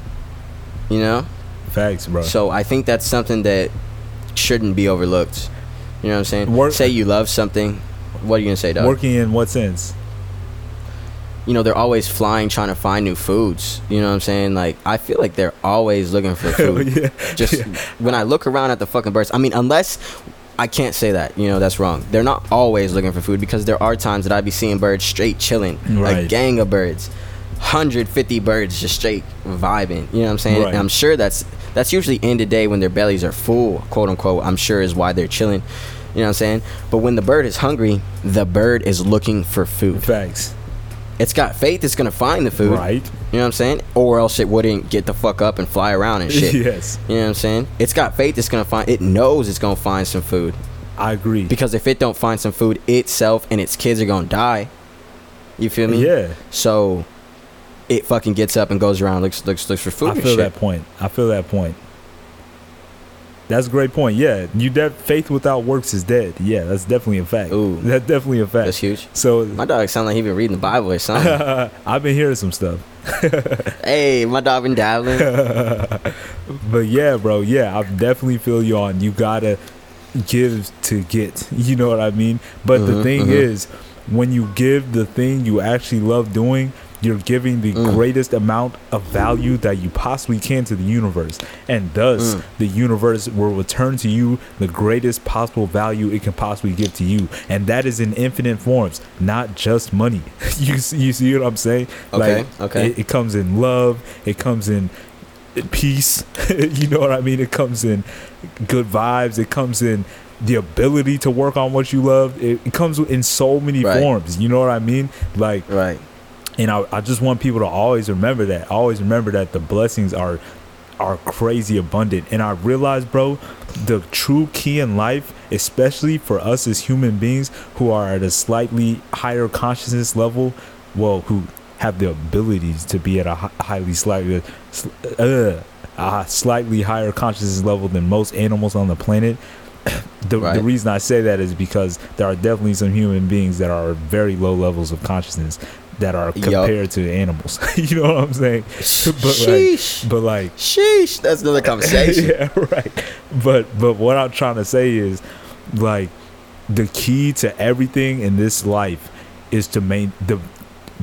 [SPEAKER 1] You know.
[SPEAKER 2] facts, bro.
[SPEAKER 1] So I think that's something that shouldn't be overlooked. You know what I'm saying?
[SPEAKER 2] Work-
[SPEAKER 1] say you love something. What are you gonna say, dog? Working.
[SPEAKER 2] In what sense?
[SPEAKER 1] in what sense? Like,
[SPEAKER 2] Working in what sense?
[SPEAKER 1] you know, they're always flying trying to find new foods. You know what I'm saying? Like I feel like they're always looking for oh, food.
[SPEAKER 2] yeah.
[SPEAKER 1] Just
[SPEAKER 2] Yeah.
[SPEAKER 1] when I look around at the fucking birds, I mean, unless I can't say that, you know, that's wrong. They're not always looking for food because there are times that I'd be seeing birds straight chilling, like
[SPEAKER 2] a
[SPEAKER 1] gang of birds, 150 birds just straight vibing. You know what I'm saying?
[SPEAKER 2] Right.
[SPEAKER 1] And I'm sure that's that's usually in the day when their bellies are full, quote unquote. I'm sure is why they're chilling. You know what I'm saying? But when the bird is hungry, the bird is looking for food.
[SPEAKER 2] Facts.
[SPEAKER 1] It's got faith it's gonna find the food.
[SPEAKER 2] Right.
[SPEAKER 1] You know what I'm saying? Or else it wouldn't get the fuck up and fly around and shit.
[SPEAKER 2] Yes.
[SPEAKER 1] You know what I'm saying? It's got faith it's gonna find it knows it's gonna find some food.
[SPEAKER 2] I agree.
[SPEAKER 1] Because if it don't find some food itself and its kids are gonna die. You feel me?
[SPEAKER 2] Yeah.
[SPEAKER 1] So it fucking gets up and goes around looks looks looks for food
[SPEAKER 2] I feel
[SPEAKER 1] shit.
[SPEAKER 2] that point. I feel that point. That's a great point. Yeah, you de- faith without works is dead. Yeah, that's definitely a fact.
[SPEAKER 1] Ooh.
[SPEAKER 2] That's definitely a fact.
[SPEAKER 1] That's huge.
[SPEAKER 2] So
[SPEAKER 1] My dog sound like he been reading the Bible or something.
[SPEAKER 2] I've been hearing some stuff.
[SPEAKER 1] hey, my dog been dabbling.
[SPEAKER 2] But yeah, bro, yeah, I definitely feel you on. You gotta give to get. You know what I mean? But the
[SPEAKER 1] Mhm,
[SPEAKER 2] thing
[SPEAKER 1] mhm.
[SPEAKER 2] is, when you give the thing you actually love doing, you're giving the
[SPEAKER 1] Mm.
[SPEAKER 2] greatest amount of value that you possibly can to the universe. And thus,
[SPEAKER 1] Mm.
[SPEAKER 2] the universe will return to you the greatest possible value it can possibly give to you. And that is in infinite forms, not just money. you, see, you see what I'm saying?
[SPEAKER 1] Okay,
[SPEAKER 2] Like,
[SPEAKER 1] okay.
[SPEAKER 2] It, it comes in love, it comes in peace. you know what I mean? It comes in good vibes. It comes in the ability to work on what you love. It, it comes in so many
[SPEAKER 1] Right.
[SPEAKER 2] forms. You know what I mean? Like,
[SPEAKER 1] right.
[SPEAKER 2] And I, I just want people to always remember that. Always remember that the blessings are are crazy abundant. And I realize, bro, the true key in life, especially for us as human beings who are at a slightly higher consciousness level, well, who have the abilities to be at a highly slightly uh, a slightly higher consciousness level than most animals on the planet. The, the reason I say that is because there are definitely some human beings that are very low levels of consciousness that are compared to animals. you know what I'm saying? But like,
[SPEAKER 1] Sheesh.
[SPEAKER 2] but like,
[SPEAKER 1] Sheesh. That's another conversation.
[SPEAKER 2] yeah, right. But but what I'm trying to say is, like, the key to everything in this life is to main the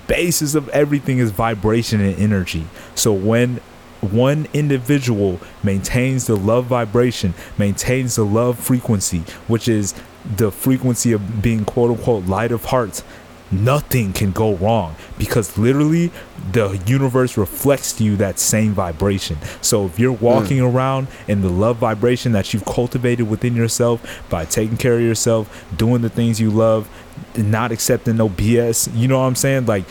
[SPEAKER 2] basis of everything is vibration and energy. So when one individual maintains the love vibration, maintains the love frequency, which is the frequency of being quote unquote light of heart, nothing can go wrong because literally the universe reflects to you that same vibration. So if you're hmm. walking around in the love vibration that you've cultivated within yourself by taking care of yourself, doing the things you love, not accepting no BS, you know what I'm saying? Like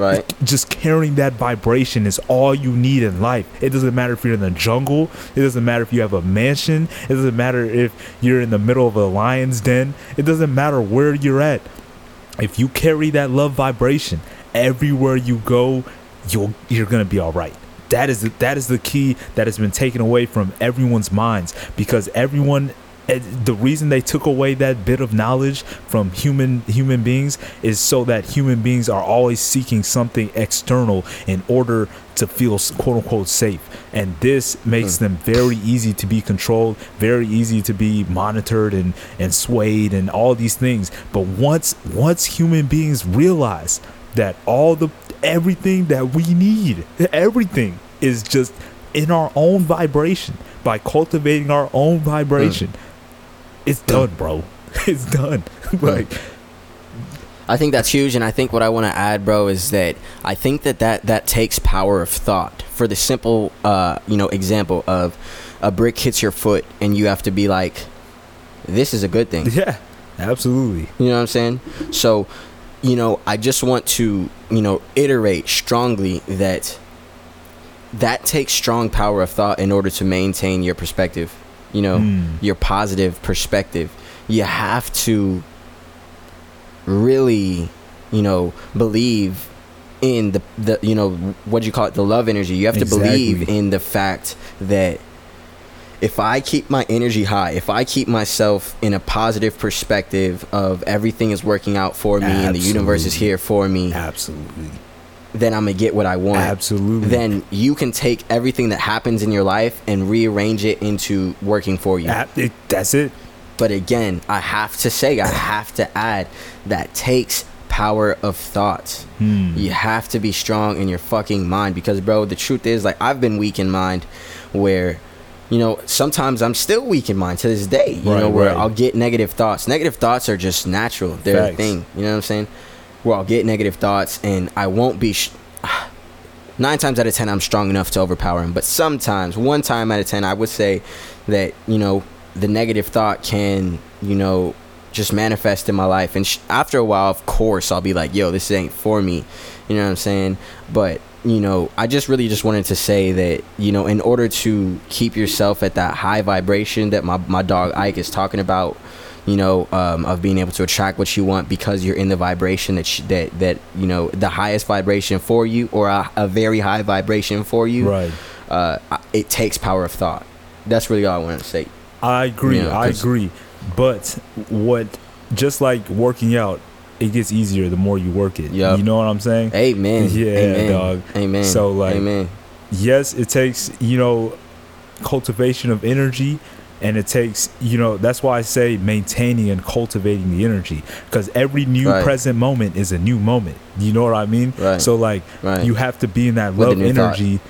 [SPEAKER 1] Right.
[SPEAKER 2] just carrying that vibration is all you need in life. It doesn't matter if you're in the jungle. It doesn't matter if you have a mansion. It doesn't matter if you're in the middle of a lion's den. It doesn't matter where you're at. If you carry that love vibration everywhere you go, you'll you're gonna be all right. That is the, that is the key that has been taken away from everyone's minds because everyone the reason they took away that bit of knowledge from human human beings is so that human beings are always seeking something external in order to feel quote unquote safe. And this makes hmm. them very easy to be controlled very easy to be monitored and and swayed and all these things. But once once human beings realize that all the everything that we need everything is just in our own vibration by cultivating our own vibration hmm. it's done bro it's done like
[SPEAKER 1] I think that's huge, and I think what I want to add, bro, is that I think that that, that takes power of thought. For the simple, uh, you know, example of a brick hits your foot, and you have to be like, "This is a good thing."
[SPEAKER 2] yeah absolutely
[SPEAKER 1] You know what I'm saying? So, you know, I just want to, you know, iterate strongly that that takes strong power of thought in order to maintain your perspective. You know,
[SPEAKER 2] Mm.
[SPEAKER 1] your positive perspective. You have to really, you know, believe in the the you know what do you call it the love energy. You have to believe in the fact that if I keep my energy high, if I keep myself in a positive perspective of everything is working out for me and the universe is here for me,
[SPEAKER 2] absolutely
[SPEAKER 1] then I'm gonna get what I want.
[SPEAKER 2] absolutely
[SPEAKER 1] Then you can take everything that happens in your life and rearrange it into working for you.
[SPEAKER 2] It, that's it
[SPEAKER 1] But again, I have to say, I have to add that takes power of thought.
[SPEAKER 2] Hmm.
[SPEAKER 1] You have to be strong in your fucking mind because, bro, the truth is, like, I've been weak in mind where, you know, sometimes I'm still weak in mind to this day, you
[SPEAKER 2] Right,
[SPEAKER 1] know, where
[SPEAKER 2] right.
[SPEAKER 1] I'll get negative thoughts. Negative thoughts are just natural, they're
[SPEAKER 2] Facts.
[SPEAKER 1] a thing, you know what I'm saying? Where I'll get negative thoughts and I won't be. Sh- Nine times out of ten, I'm strong enough to overpower him. But sometimes, one time out of ten, I would say that, you know, the negative thought can, you know, just manifest in my life. And sh- after a while, of course, I'll be like, yo, this ain't for me. You know what I'm saying? But, you know, I just really just wanted to say that, you know, in order to keep yourself at that high vibration that my, my dog Ike is talking about, you know, um, of being able to attract what you want because you're in the vibration that, sh- that, that, you know, the highest vibration for you or a, a very high vibration for you,
[SPEAKER 2] Right.
[SPEAKER 1] uh, it takes power of thought. That's really all I want to say.
[SPEAKER 2] I agree.
[SPEAKER 1] Yeah,
[SPEAKER 2] I
[SPEAKER 1] 'cause-
[SPEAKER 2] agree. But what, just like working out, it gets easier the more you work it.
[SPEAKER 1] Yup.
[SPEAKER 2] You know what I'm saying?
[SPEAKER 1] Amen.
[SPEAKER 2] Yeah,
[SPEAKER 1] Amen.
[SPEAKER 2] dog.
[SPEAKER 1] Amen.
[SPEAKER 2] So, like,
[SPEAKER 1] Amen.
[SPEAKER 2] yes, it takes, you know, cultivation of energy and it takes, you know, that's why I say maintaining and cultivating the energy because every new
[SPEAKER 1] Right.
[SPEAKER 2] present moment is a new moment. You know what I mean?
[SPEAKER 1] Right.
[SPEAKER 2] So like
[SPEAKER 1] Right.
[SPEAKER 2] you have to be in that love
[SPEAKER 1] new thought.
[SPEAKER 2] energy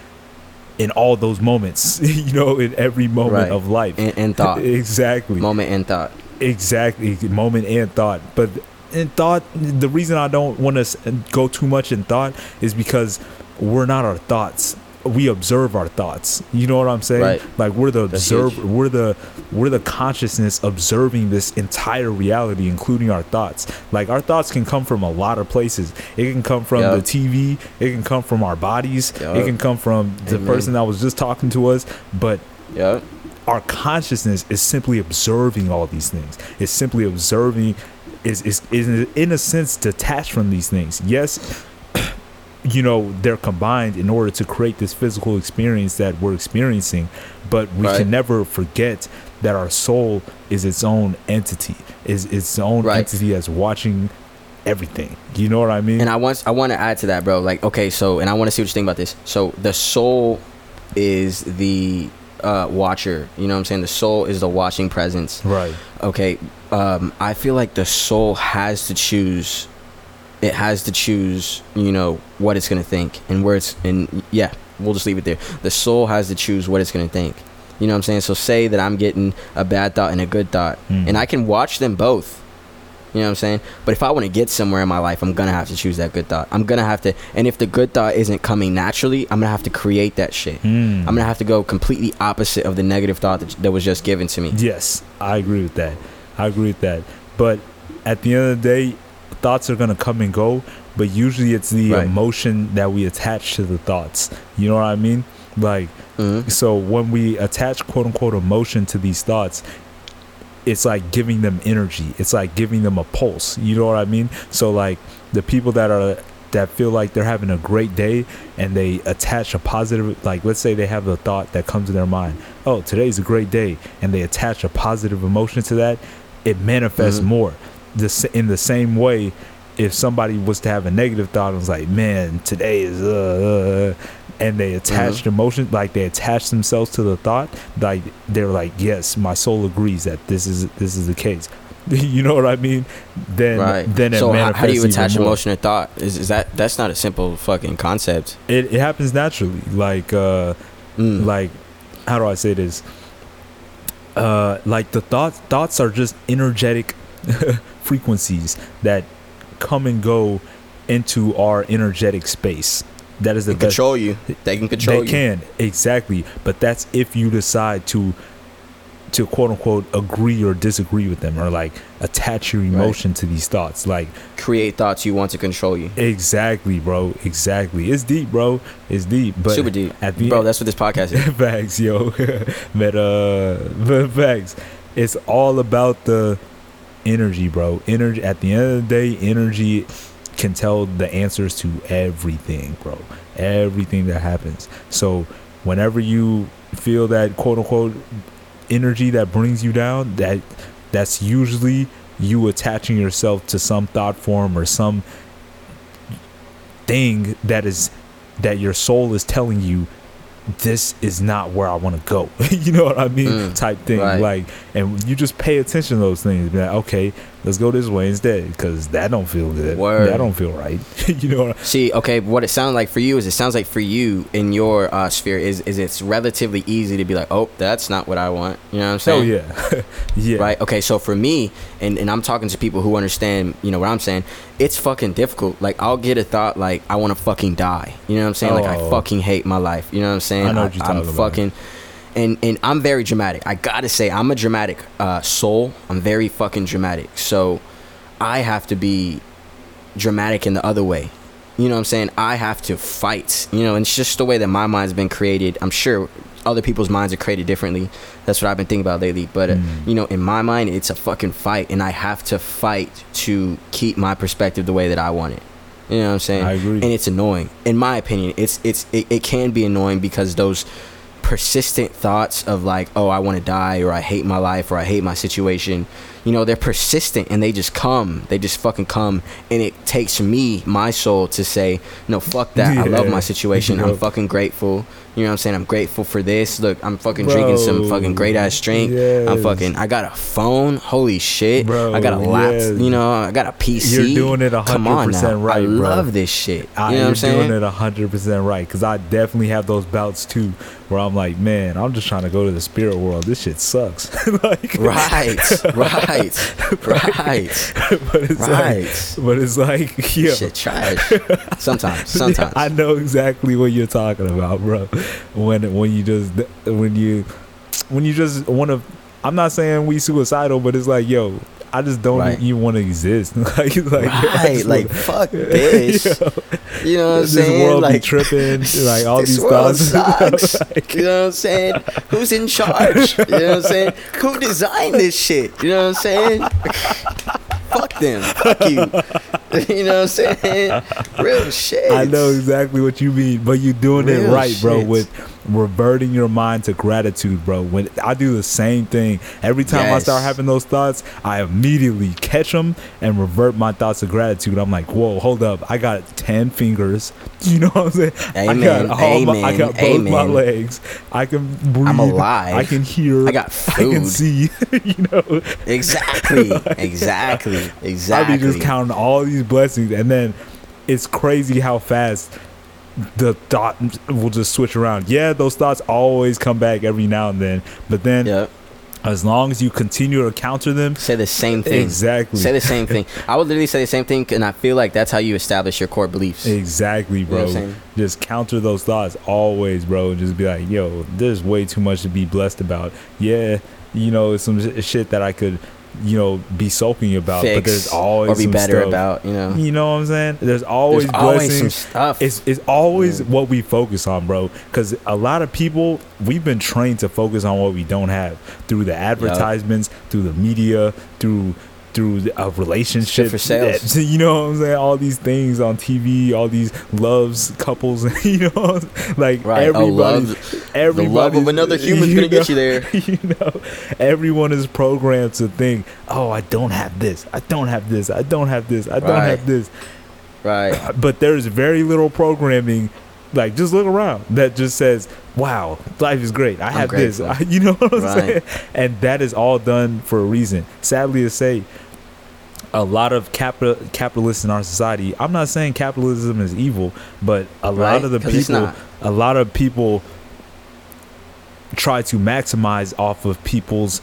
[SPEAKER 2] in all those moments, you know, in every moment of life.
[SPEAKER 1] in, in thought.
[SPEAKER 2] exactly.
[SPEAKER 1] Moment and thought.
[SPEAKER 2] Exactly, moment and thought. But in thought, the reason I don't want to go too much in thought is because we're not our thoughts. We observe our thoughts. You know what I'm saying?
[SPEAKER 1] Right.
[SPEAKER 2] Like we're the
[SPEAKER 1] That's
[SPEAKER 2] observe. We're the we're the consciousness observing this entire reality, including our thoughts. Like our thoughts can come from a lot of places. It can come from
[SPEAKER 1] Yup.
[SPEAKER 2] the TV. It can come from our bodies. It can come from the
[SPEAKER 1] Amen.
[SPEAKER 2] person that was just talking to us. But
[SPEAKER 1] Yep.
[SPEAKER 2] our consciousness is simply observing all these things. It's simply observing, is is is in a sense detached from these things. Yes, you know they're combined in order to create this physical experience that we're experiencing, but we
[SPEAKER 1] Right.
[SPEAKER 2] can never forget that our soul is its own entity, is its own
[SPEAKER 1] Right.
[SPEAKER 2] entity as watching everything. You know what I mean?
[SPEAKER 1] And I want I want to add to that, bro. Like, okay, so and I want to see what you think about this. So the soul is the uh, watcher. You know what I'm saying? The soul is the watching presence.
[SPEAKER 2] right.
[SPEAKER 1] Okay. Um, I feel like the soul has to choose. It has to choose. You know what it's gonna think and where it's. And yeah, we'll just leave it there. The soul has to choose what it's gonna think. You know what I'm saying? So say that I'm getting a bad thought and a good thought,
[SPEAKER 2] Mhm.
[SPEAKER 1] and I can watch them both. You know what I'm saying? But if I want to get somewhere in my life, I'm gonna have to choose that good thought. I'm gonna have to, and if the good thought isn't coming naturally, I'm gonna have to create that shit.
[SPEAKER 2] Hmm.
[SPEAKER 1] I'm gonna have to go completely opposite of the negative thought that, that was just given to me.
[SPEAKER 2] Yes, I agree with that. I agree with that. But at the end of the day, thoughts are gonna come and go. But usually, it's the
[SPEAKER 1] Right.
[SPEAKER 2] emotion that we attach to the thoughts. You know what I mean? Like,
[SPEAKER 1] hmm
[SPEAKER 2] so when we attach quote unquote emotion to these thoughts, it's like giving them energy. It's like giving them a pulse. You know what I mean? So like the people that are that feel like they're having a great day and they attach a positive like let's say they have a thought that comes to their mind, "Oh, today's a great day." And they attach a positive emotion to that, it manifests
[SPEAKER 1] Mhm.
[SPEAKER 2] more. The in the same way if somebody was to have a negative thought and was like, "Man, today is uh, uh," and they attached emotion like they attach themselves to the thought like they're like yes my soul agrees that this is this is the case you know what i mean then
[SPEAKER 1] Right.
[SPEAKER 2] then it
[SPEAKER 1] so how, how do you attach emotion to thought? Is, is that that's not a simple fucking concept?
[SPEAKER 2] it, it happens naturally like uh
[SPEAKER 1] Mm.
[SPEAKER 2] like how do i say this uh like the thoughts thoughts are just energetic frequencies that come and go into our energetic space that is the best
[SPEAKER 1] control you. They can control you.
[SPEAKER 2] they
[SPEAKER 1] you.
[SPEAKER 2] can exactly but that's if you decide to to quote unquote agree or disagree with them or like attach your emotion to these thoughts like
[SPEAKER 1] Create thoughts you want to control you.
[SPEAKER 2] exactly bro exactly it's deep bro it's deep but
[SPEAKER 1] Super deep,
[SPEAKER 2] at the
[SPEAKER 1] bro.
[SPEAKER 2] end,
[SPEAKER 1] That's what this podcast is.
[SPEAKER 2] facts yo but uh but facts it's all about the energy bro. Energy at the end of the day energy can tell the answers to everything bro. Everything that happens. So whenever you feel that quote unquote energy that brings you down that that's usually you attaching yourself to some thought form or some thing that is that your soul is telling you this is not where I want to go. you know what I mean?
[SPEAKER 1] Mm,
[SPEAKER 2] Type thing.
[SPEAKER 1] right.
[SPEAKER 2] Like, and you just pay attention to those things. Be like, okay, let's go this way instead because that don't feel good.
[SPEAKER 1] Word.
[SPEAKER 2] That don't feel right. you know. What I-
[SPEAKER 1] See, okay, what it sounds like for you is it sounds like for you in your uh, sphere is is it's relatively easy to be like, oh, that's not what I want. You know what I'm saying?
[SPEAKER 2] Oh yeah, yeah.
[SPEAKER 1] Right. Okay. So for me, and, and I'm talking to people who understand, you know, what I'm saying. It's fucking difficult. Like I'll get a thought like I want to fucking die. You know what I'm saying? Like I
[SPEAKER 2] Oh.
[SPEAKER 1] fucking hate my life. You know what I'm saying?
[SPEAKER 2] I know what you're
[SPEAKER 1] I'm
[SPEAKER 2] talking about.
[SPEAKER 1] fucking. And and I'm very dramatic. I gotta say, I'm a dramatic uh, soul. I'm very fucking dramatic. So I have to be dramatic in the other way. You know what I'm saying? I have to fight. You know, and it's just the way that my mind's been created. I'm sure other people's minds are created differently. That's what I've been thinking about lately. But uh,
[SPEAKER 2] Mm.
[SPEAKER 1] you know, in my mind, it's a fucking fight, and I have to fight to keep my perspective the way that I want it. You know what I'm saying?
[SPEAKER 2] I agree.
[SPEAKER 1] And it's annoying, in my opinion. It's it's it, it can be annoying because those persistent thoughts of like, oh, I want to die, or I hate my life, or I hate my situation. You know, they're persistent and they just come. They just fucking come, and it takes me, my soul, to say, no, fuck that. I love my situation. I'm fucking grateful. You know what I'm saying? I'm grateful for this. Look, I'm fucking drinking some fucking great ass drink. I'm fucking. I got a phone. Holy shit.
[SPEAKER 2] Bro,
[SPEAKER 1] I got a laptop.
[SPEAKER 2] yes.
[SPEAKER 1] You know, I got a PC.
[SPEAKER 2] You're doing it
[SPEAKER 1] Come on
[SPEAKER 2] 100%
[SPEAKER 1] now.
[SPEAKER 2] right,
[SPEAKER 1] I
[SPEAKER 2] bro.
[SPEAKER 1] love this shit. You
[SPEAKER 2] I,
[SPEAKER 1] know what
[SPEAKER 2] you're
[SPEAKER 1] I'm saying?
[SPEAKER 2] doing it hundred percent right because I definitely have those bouts too, where I'm like, man, I'm just trying to go to the spirit world. This shit sucks. like,
[SPEAKER 1] Right, right, right,
[SPEAKER 2] but it's
[SPEAKER 1] right.
[SPEAKER 2] like, but it's like, yeah,
[SPEAKER 1] Shit, trash. Sometimes, sometimes.
[SPEAKER 2] I know exactly what you're talking about, bro. When when you just when you when you just want to. I'm not saying we suicidal, but it's like, yo, I just don't
[SPEAKER 1] Right.
[SPEAKER 2] even want to exist. like, like,
[SPEAKER 1] right, like
[SPEAKER 2] wanna-
[SPEAKER 1] fuck this. You know what I'm saying?
[SPEAKER 2] world
[SPEAKER 1] like
[SPEAKER 2] be tripping, like all these thoughts. Like,
[SPEAKER 1] you know what I'm saying? Who's in charge? You know what I'm saying? Who designed this shit? You know what I'm saying? Fuck them. Fuck you. You know what I'm saying? Real shit.
[SPEAKER 2] I know exactly what you mean, but you're doing it
[SPEAKER 1] Real
[SPEAKER 2] right, bro. With reverting your mind to gratitude, bro. When I do the same thing, every time I start having those thoughts, I immediately catch them and revert my thoughts to gratitude. I'm like, whoa, hold up, I got ten fingers. You know what I'm saying? I got all my, I got both my legs. I can breathe.
[SPEAKER 1] I'm alive.
[SPEAKER 2] I can hear.
[SPEAKER 1] I got
[SPEAKER 2] I can see. you know.
[SPEAKER 1] Exactly. Exactly. Exactly.
[SPEAKER 2] I be just counting all these blessings, and then it's crazy how fast the thought will just switch around. Yeah, those thoughts always come back every now and then, but then
[SPEAKER 1] Yep.
[SPEAKER 2] as long as you continue to counter them,
[SPEAKER 1] Say the same thing.
[SPEAKER 2] Exactly.
[SPEAKER 1] Say the same thing. I would literally say the same thing, and I feel like that's how you establish your core beliefs.
[SPEAKER 2] exactly, bro.
[SPEAKER 1] what I'm
[SPEAKER 2] just counter those thoughts always, bro. Just be like, yo, there's way too much to be blessed about. Yeah, you know, it's some shit that I could, you know, be sulking about,
[SPEAKER 1] Fix
[SPEAKER 2] but there's always
[SPEAKER 1] or be better
[SPEAKER 2] stuff-
[SPEAKER 1] about. You know.
[SPEAKER 2] You know what I'm saying? There's always
[SPEAKER 1] There's always
[SPEAKER 2] blessings.
[SPEAKER 1] some stuff.
[SPEAKER 2] It's it's always
[SPEAKER 1] Yeah.
[SPEAKER 2] what we focus on, bro. Because a lot of people we've been trained to focus on what we don't have through the advertisements, through the media, through through a relationship
[SPEAKER 1] for sales.
[SPEAKER 2] You know what I'm saying? All these things on TV, all these loves couples. You know, like
[SPEAKER 1] Right. Oh,
[SPEAKER 2] everybody. Everybody,
[SPEAKER 1] the love of another human's gonna get you there.
[SPEAKER 2] You know, everyone is programmed to think, "Oh, I don't have this. I don't have this. I don't have this. I don't
[SPEAKER 1] Right.
[SPEAKER 2] have this."
[SPEAKER 1] Right.
[SPEAKER 2] but there's very little programming like just look around that just says wow life is great. I have this.
[SPEAKER 1] grateful.
[SPEAKER 2] you know what i'm
[SPEAKER 1] Right.
[SPEAKER 2] saying? And that is all done for a reason. Sadly to say a lot of capital capitalists in our society i'm not saying capitalism is evil but a lot of the people a lot of people try to maximize off of people's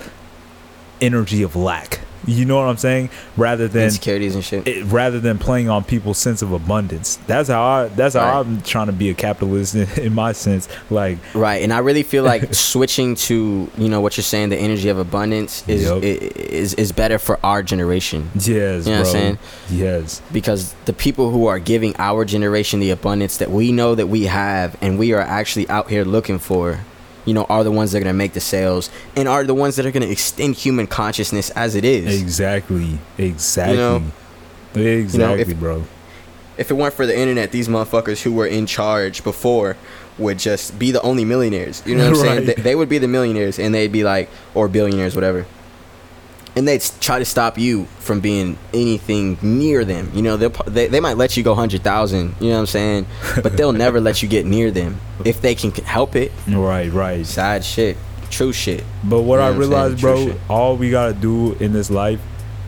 [SPEAKER 2] energy of lack you know what i'm saying rather than
[SPEAKER 1] Insecurities and shit.
[SPEAKER 2] it, rather than playing on people's sense of abundance. That's how I. That's how
[SPEAKER 1] Right.
[SPEAKER 2] I'm trying to be a capitalist in, in my sense. Like,
[SPEAKER 1] Right, and I really feel like switching to you know what you're saying, the energy of abundance is
[SPEAKER 2] Yup.
[SPEAKER 1] i- is is better for our generation
[SPEAKER 2] yes,
[SPEAKER 1] You know what I'm
[SPEAKER 2] bro.
[SPEAKER 1] saying?
[SPEAKER 2] Yes,
[SPEAKER 1] because the people who are giving our generation the abundance that we know that we have and we are actually out here looking for, you know, are the ones that are gonna make the sales and are the ones that are gonna extend human consciousness as it is.
[SPEAKER 2] exactly, exactly,
[SPEAKER 1] know,
[SPEAKER 2] exactly,
[SPEAKER 1] if-
[SPEAKER 2] bro.
[SPEAKER 1] If it weren't for the internet, these motherfuckers who were in charge before would just be the only millionaires. You know what I'm saying? They, they would be the millionaires, and they'd be like, or billionaires, whatever. And they'd try to stop you from being anything near them. You know, they they might let you go hundred thousand. You know what I'm saying? But they'll never let you get near them if they can help it.
[SPEAKER 2] Right, right.
[SPEAKER 1] Sad shit, true shit.
[SPEAKER 2] But what
[SPEAKER 1] You know
[SPEAKER 2] I
[SPEAKER 1] what I'm saying?
[SPEAKER 2] realized, bro,
[SPEAKER 1] shit.
[SPEAKER 2] all we gotta do in this life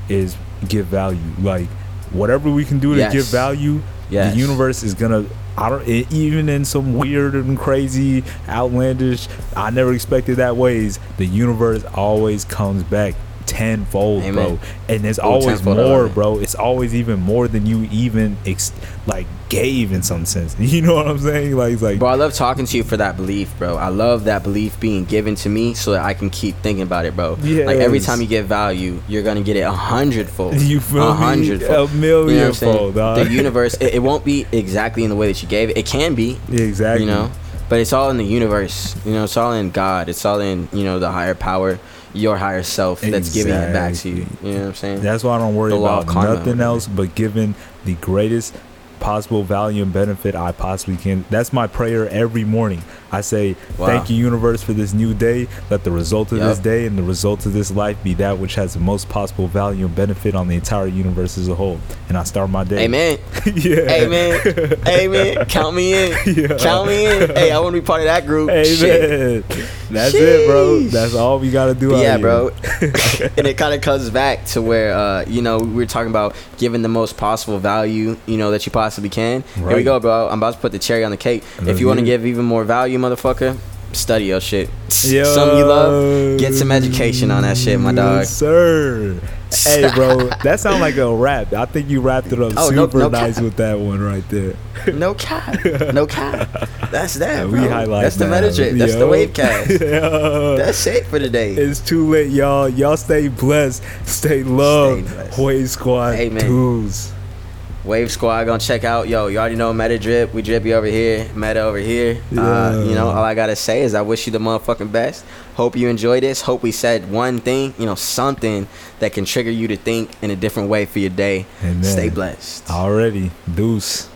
[SPEAKER 2] is give value. Like whatever we can do to
[SPEAKER 1] Yes.
[SPEAKER 2] give value,
[SPEAKER 1] Yes.
[SPEAKER 2] the universe is gonna. I don't even in some weird and crazy, outlandish, I never expected that ways. The universe always comes back tenfold,
[SPEAKER 1] Amen.
[SPEAKER 2] bro, and it's
[SPEAKER 1] Ooh,
[SPEAKER 2] always more, bro. It's always even more than you even ex- like gave in some sense. You know what I'm saying? Like, it's like
[SPEAKER 1] Bro, I love talking to you for that belief, bro. I love that belief being given to me so that I can keep thinking about it, bro. Like every time you get value, you're gonna get it a hundredfold.
[SPEAKER 2] You feel
[SPEAKER 1] a
[SPEAKER 2] me?
[SPEAKER 1] hundredfold.
[SPEAKER 2] A
[SPEAKER 1] You know what I'm
[SPEAKER 2] millionfold,
[SPEAKER 1] saying? The universe, it, it won't be exactly in the way that you gave it. It can be,
[SPEAKER 2] exactly.
[SPEAKER 1] you know, but it's all in the universe. You know, it's all in God. It's all in you know the higher power, your higher self that's giving it back to you. You know what I'm saying?
[SPEAKER 2] That's why I don't worry about
[SPEAKER 1] karma,
[SPEAKER 2] nothing
[SPEAKER 1] whatever.
[SPEAKER 2] else but giving the greatest possible value and benefit I possibly can. That's my prayer every morning. I say,
[SPEAKER 1] Wow.
[SPEAKER 2] Thank you, universe, for this new day. Let the result of this day and the result of this life be that which has the most possible value and benefit on the entire universe as a whole. And I start my day.
[SPEAKER 1] Amen.
[SPEAKER 2] yeah.
[SPEAKER 1] Amen. Amen. Count me in.
[SPEAKER 2] Yeah.
[SPEAKER 1] Count me in. Hey, I want to be part of that group. Shit.
[SPEAKER 2] Amen. That's it, bro. That's all we gotta do.
[SPEAKER 1] Yeah, bro. and it kind of comes back to where uh, you know we were talking about giving the most possible value, you know, that you possibly can. Here we go, bro. I'm about to put the cherry on the cake. If you want to give even more value, motherfucker, study your shit.
[SPEAKER 2] Yo.
[SPEAKER 1] Something you love, get some education on that shit, my dog.
[SPEAKER 2] Yes, sir. Hey, bro, that sounds like a rap. I think you wrapped it up
[SPEAKER 1] Oh,
[SPEAKER 2] super
[SPEAKER 1] no
[SPEAKER 2] nice
[SPEAKER 1] cap.
[SPEAKER 2] with that one right there.
[SPEAKER 1] No cap, no cap. That's that,
[SPEAKER 2] we
[SPEAKER 1] bro.
[SPEAKER 2] highlight
[SPEAKER 1] That's the meta drip. That's the wave cast.
[SPEAKER 2] Yo.
[SPEAKER 1] That's it for today.
[SPEAKER 2] It's too late, y'all. Y'all stay blessed. Stay loved.
[SPEAKER 1] blessed.
[SPEAKER 2] Wave Squad
[SPEAKER 1] Amen.
[SPEAKER 2] dudes.
[SPEAKER 1] Wave Squad gonna check out. Yo, you already know Meta Drip. We drippy over here. Meta over here. Uh, you know, all I gotta say is I wish you the motherfucking best. Hope you enjoy this. Hope we said one thing, you know, something that can trigger you to think in a different way for your day.
[SPEAKER 2] Amen.
[SPEAKER 1] Stay blessed.
[SPEAKER 2] Already. Deuce.